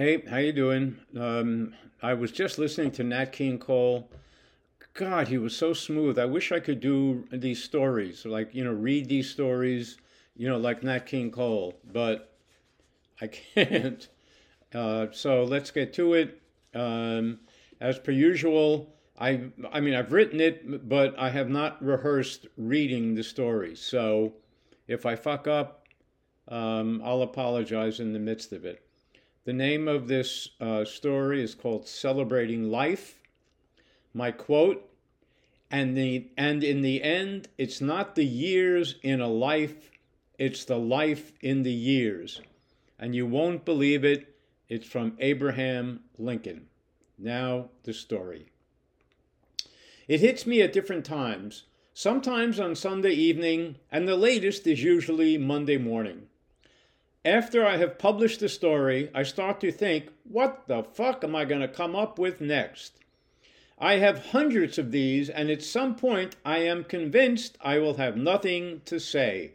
Hey, how you doing? Um, I was just listening to Nat King Cole. God, he was so smooth. I wish I could do these stories, like you know, read these stories, you know, like Nat King Cole, but I can't. Uh, so let's get to it. Um, as per usual, I I mean I've written it, but I have not rehearsed reading the story. So if I fuck up, um, I'll apologize in the midst of it. The name of this uh, story is called Celebrating Life. My quote, and the and in the end, it's not the years in a life, it's the life in the years. And you won't believe it, it's from Abraham Lincoln. Now the story. It hits me at different times, sometimes on Sunday evening, and the latest is usually Monday morning. After I have published the story, I start to think, what the fuck am I going to come up with next? I have hundreds of these, and at some point I am convinced I will have nothing to say.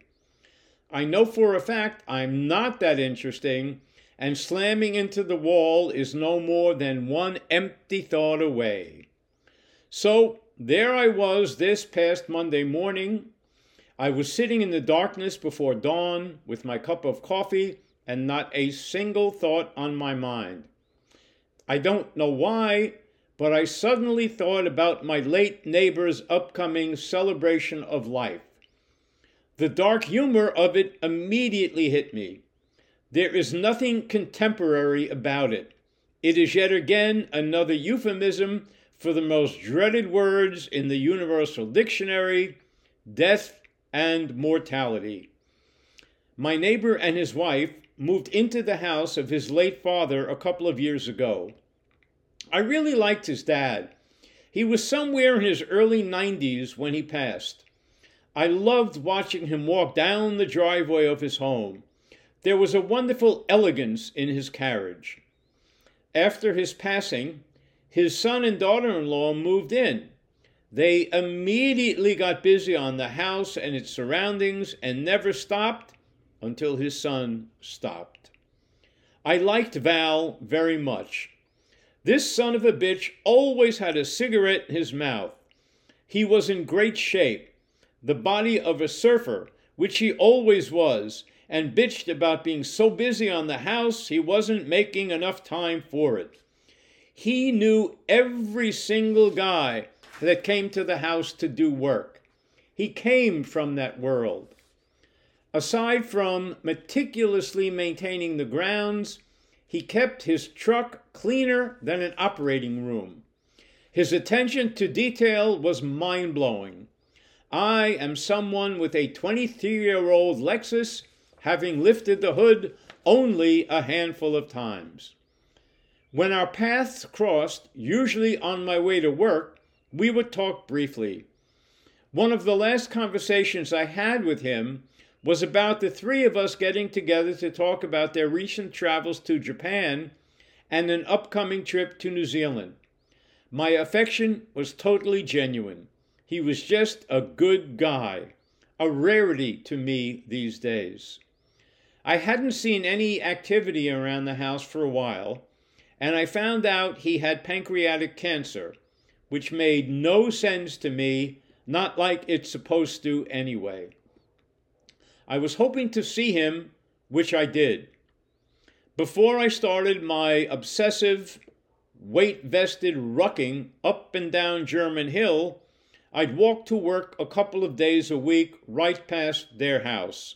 I know for a fact I'm not that interesting, and slamming into the wall is no more than one empty thought away. So there I was this past Monday morning. I was sitting in the darkness before dawn with my cup of coffee and not a single thought on my mind. I don't know why, but I suddenly thought about my late neighbor's upcoming celebration of life. The dark humor of it immediately hit me. There is nothing contemporary about it. It is yet again another euphemism for the most dreaded words in the Universal Dictionary death and mortality. My neighbor and his wife moved into the house of his late father a couple of years ago. I really liked his dad. He was somewhere in his early 90s when he passed. I loved watching him walk down the driveway of his home. There was a wonderful elegance in his carriage. After his passing, his son and daughter in law moved in. They immediately got busy on the house and its surroundings and never stopped until his son stopped. I liked Val very much. This son of a bitch always had a cigarette in his mouth. He was in great shape, the body of a surfer, which he always was, and bitched about being so busy on the house he wasn't making enough time for it. He knew every single guy that came to the house to do work. He came from that world. Aside from meticulously maintaining the grounds, he kept his truck cleaner than an operating room. His attention to detail was mind blowing. I am someone with a 23 year old Lexus, having lifted the hood only a handful of times. When our paths crossed, usually on my way to work, we would talk briefly. One of the last conversations I had with him was about the three of us getting together to talk about their recent travels to Japan and an upcoming trip to New Zealand. My affection was totally genuine. He was just a good guy, a rarity to me these days. I hadn't seen any activity around the house for a while and I found out he had pancreatic cancer, which made no sense to me, not like it's supposed to anyway. I was hoping to see him, which I did. Before I started my obsessive, weight vested rucking up and down German Hill, I'd walk to work a couple of days a week right past their house.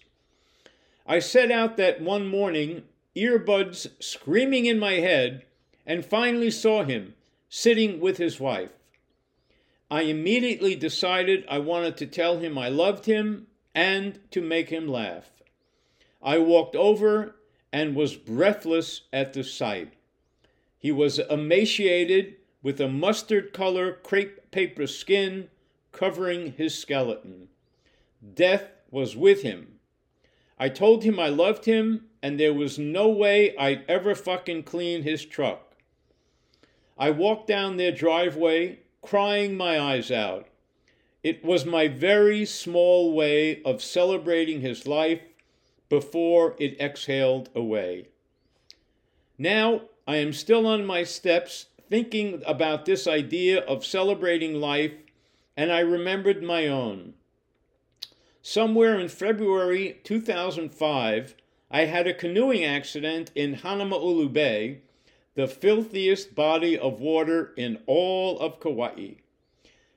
I set out that one morning, earbuds screaming in my head, and finally saw him sitting with his wife. I immediately decided I wanted to tell him I loved him and to make him laugh. I walked over and was breathless at the sight. He was emaciated with a mustard color crepe paper skin covering his skeleton. Death was with him. I told him I loved him and there was no way I'd ever fucking clean his truck. I walked down their driveway, crying my eyes out. It was my very small way of celebrating his life before it exhaled away. Now I am still on my steps thinking about this idea of celebrating life, and I remembered my own. Somewhere in February 2005, I had a canoeing accident in Hanamaulu Bay, the filthiest body of water in all of Kauai.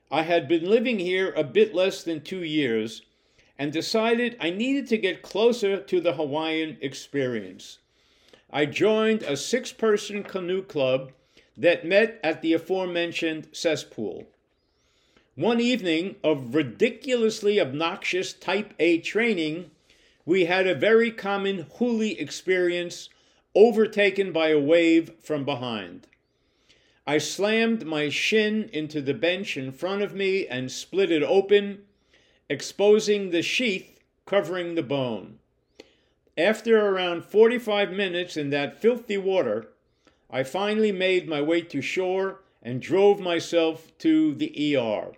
I had been living here a bit less than two years and decided I needed to get closer to the Hawaiian experience. I joined a six person canoe club that met at the aforementioned cesspool. One evening of ridiculously obnoxious Type A training, we had a very common huli experience overtaken by a wave from behind. I slammed my shin into the bench in front of me and split it open, exposing the sheath covering the bone. After around 45 minutes in that filthy water, I finally made my way to shore and drove myself to the ER.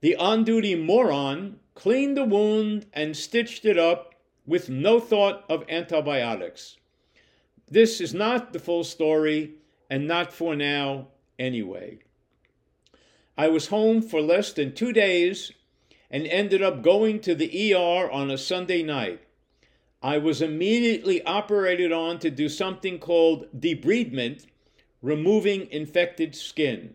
The on duty moron cleaned the wound and stitched it up with no thought of antibiotics. This is not the full story, and not for now anyway. I was home for less than two days and ended up going to the ER on a Sunday night. I was immediately operated on to do something called debridement, removing infected skin.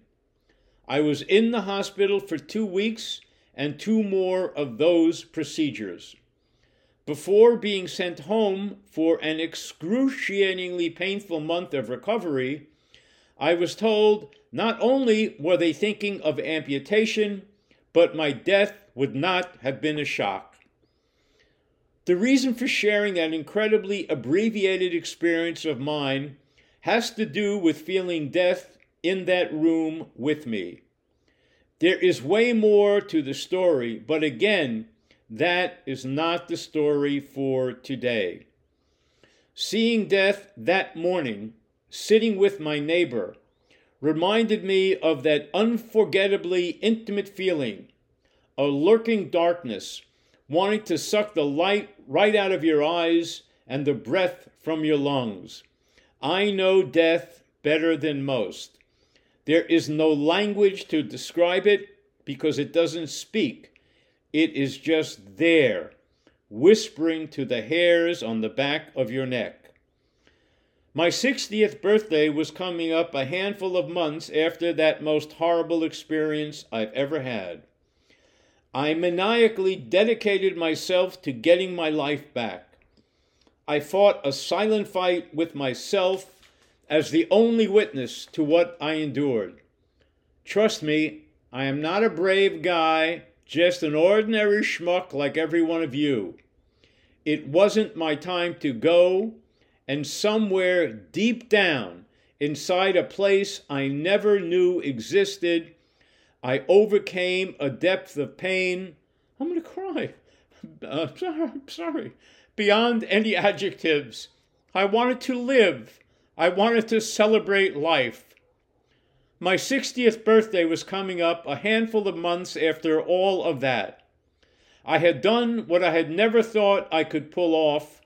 I was in the hospital for two weeks and two more of those procedures. Before being sent home for an excruciatingly painful month of recovery, I was told not only were they thinking of amputation, but my death would not have been a shock. The reason for sharing that incredibly abbreviated experience of mine has to do with feeling death in that room with me. There is way more to the story, but again, that is not the story for today. Seeing death that morning, sitting with my neighbor, reminded me of that unforgettably intimate feeling, a lurking darkness wanting to suck the light right out of your eyes and the breath from your lungs. I know death better than most. There is no language to describe it because it doesn't speak. It is just there, whispering to the hairs on the back of your neck. My 60th birthday was coming up a handful of months after that most horrible experience I've ever had. I maniacally dedicated myself to getting my life back. I fought a silent fight with myself as the only witness to what I endured. Trust me, I am not a brave guy, just an ordinary schmuck like every one of you. It wasn't my time to go, and somewhere deep down, inside a place I never knew existed, I overcame a depth of pain. I'm going to cry. Uh, sorry, sorry. Beyond any adjectives. I wanted to live. I wanted to celebrate life. My 60th birthday was coming up a handful of months after all of that. I had done what I had never thought I could pull off,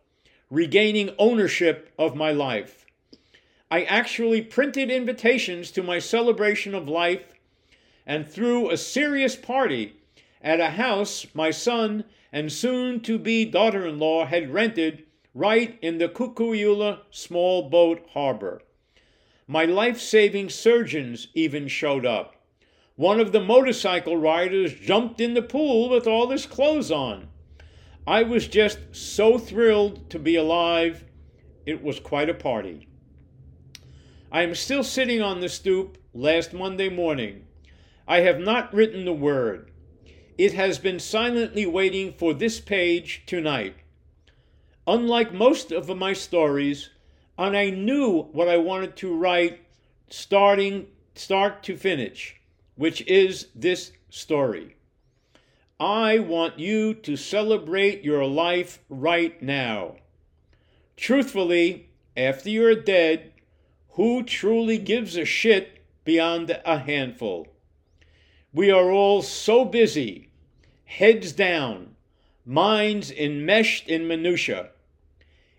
regaining ownership of my life. I actually printed invitations to my celebration of life and threw a serious party at a house my son and soon to be daughter in law had rented right in the Kukui'ula small boat harbor. My life saving surgeons even showed up. One of the motorcycle riders jumped in the pool with all his clothes on. I was just so thrilled to be alive. It was quite a party. I am still sitting on the stoop last Monday morning I have not written the word. It has been silently waiting for this page tonight. Unlike most of my stories, and I knew what I wanted to write starting start to finish, which is this story. I want you to celebrate your life right now. Truthfully, after you're dead, who truly gives a shit beyond a handful? We are all so busy, heads down, minds enmeshed in minutia.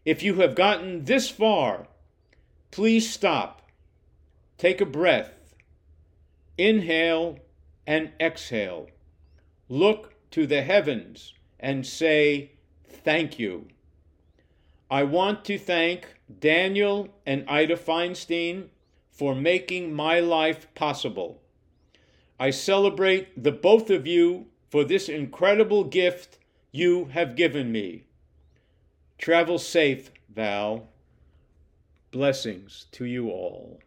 If you have gotten this far, please stop. Take a breath. Inhale and exhale. Look to the heavens and say, Thank you. I want to thank Daniel and Ida Feinstein for making my life possible. I celebrate the both of you for this incredible gift you have given me. Travel safe, Val. Blessings to you all.